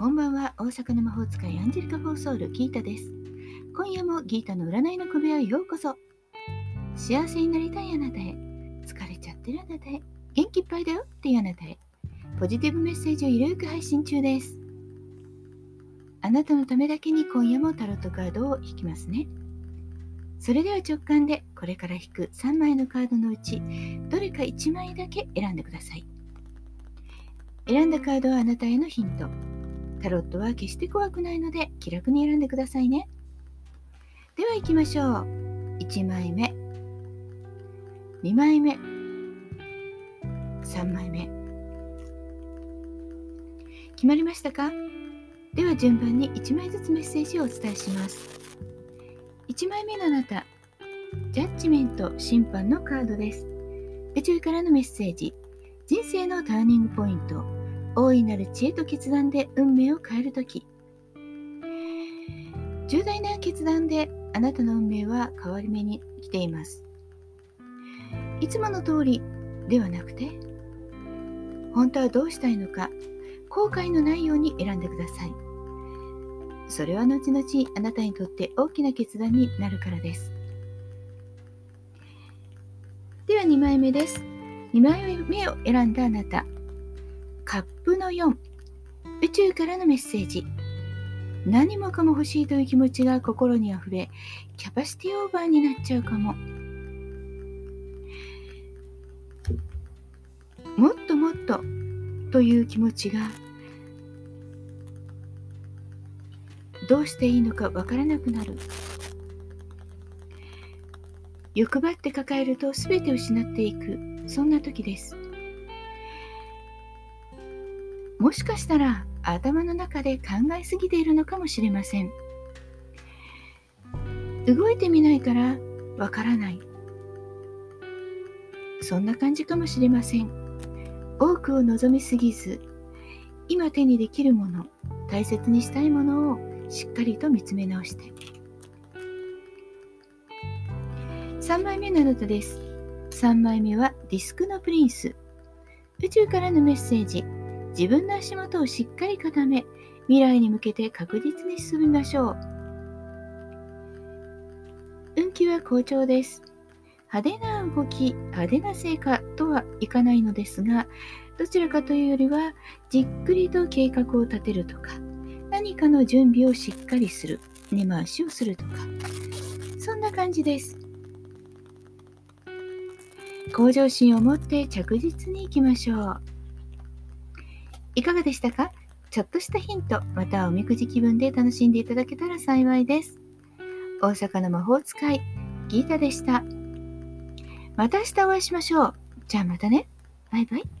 こんばんは。大阪の魔法使いアンジェリカ・フォーソールギータです。今夜もギータの占いの小部屋へようこそ。幸せになりたいあなたへ。疲れちゃってるあなたへ。元気いっぱいだよっていうあなたへ。ポジティブメッセージをゆるく配信中です。あなたのためだけに今夜もタロットカードを引きますね。それでは直感でこれから引く3枚のカードのうちどれか1枚だけ選んでください。選んだカードはあなたへのヒント。タロットは決して怖くないので気楽に選んでくださいね。では行きましょう。1枚目。2枚目。3枚目。決まりましたか？では順番に1枚ずつメッセージをお伝えします。1枚目のあなた、ジャッジメント審判のカードです。宇宙からのメッセージ、人生のターニングポイント、大いなる知恵と決断で運命を変えるとき。重大な決断であなたの運命は変わり目に来ています。いつもの通りではなくて、本当はどうしたいのか、後悔のないように選んでください。それは後々あなたにとって大きな決断になるからです。では2枚目です。2枚目を選んだあなた。カップの4。宇宙からのメッセージ。何もかも欲しいという気持ちが心にあふれ、キャパシティオーバーになっちゃうかも。もっともっとという気持ちがどうしていいのかわからなくなる欲張って抱えると全て失っていくそんな時ですもしかしたら頭の中で考えすぎているのかもしれません。動いてみないからわからない。そんな感じかもしれません。多くを望みすぎず今手にできるもの大切にしたいものをしっかりと見つめ直して。3枚目のノートです。3枚目はディスクのプリンス。宇宙からのメッセージ。自分の足元をしっかり固め未来に向けて確実に進みましょう。運気は好調です。派手な動き派手な成果とはいかないのですがどちらかというよりはじっくりと計画を立てるとか何かの準備をしっかりする根回しをするとかそんな感じです。向上心を持って着実にいきましょう。いかがでしたか？ちょっとしたヒントまたはおみくじ気分で楽しんでいただけたら幸いです。大阪の魔法使いギータでした。また明日お会いしましょう。じゃあまたね。バイバイ。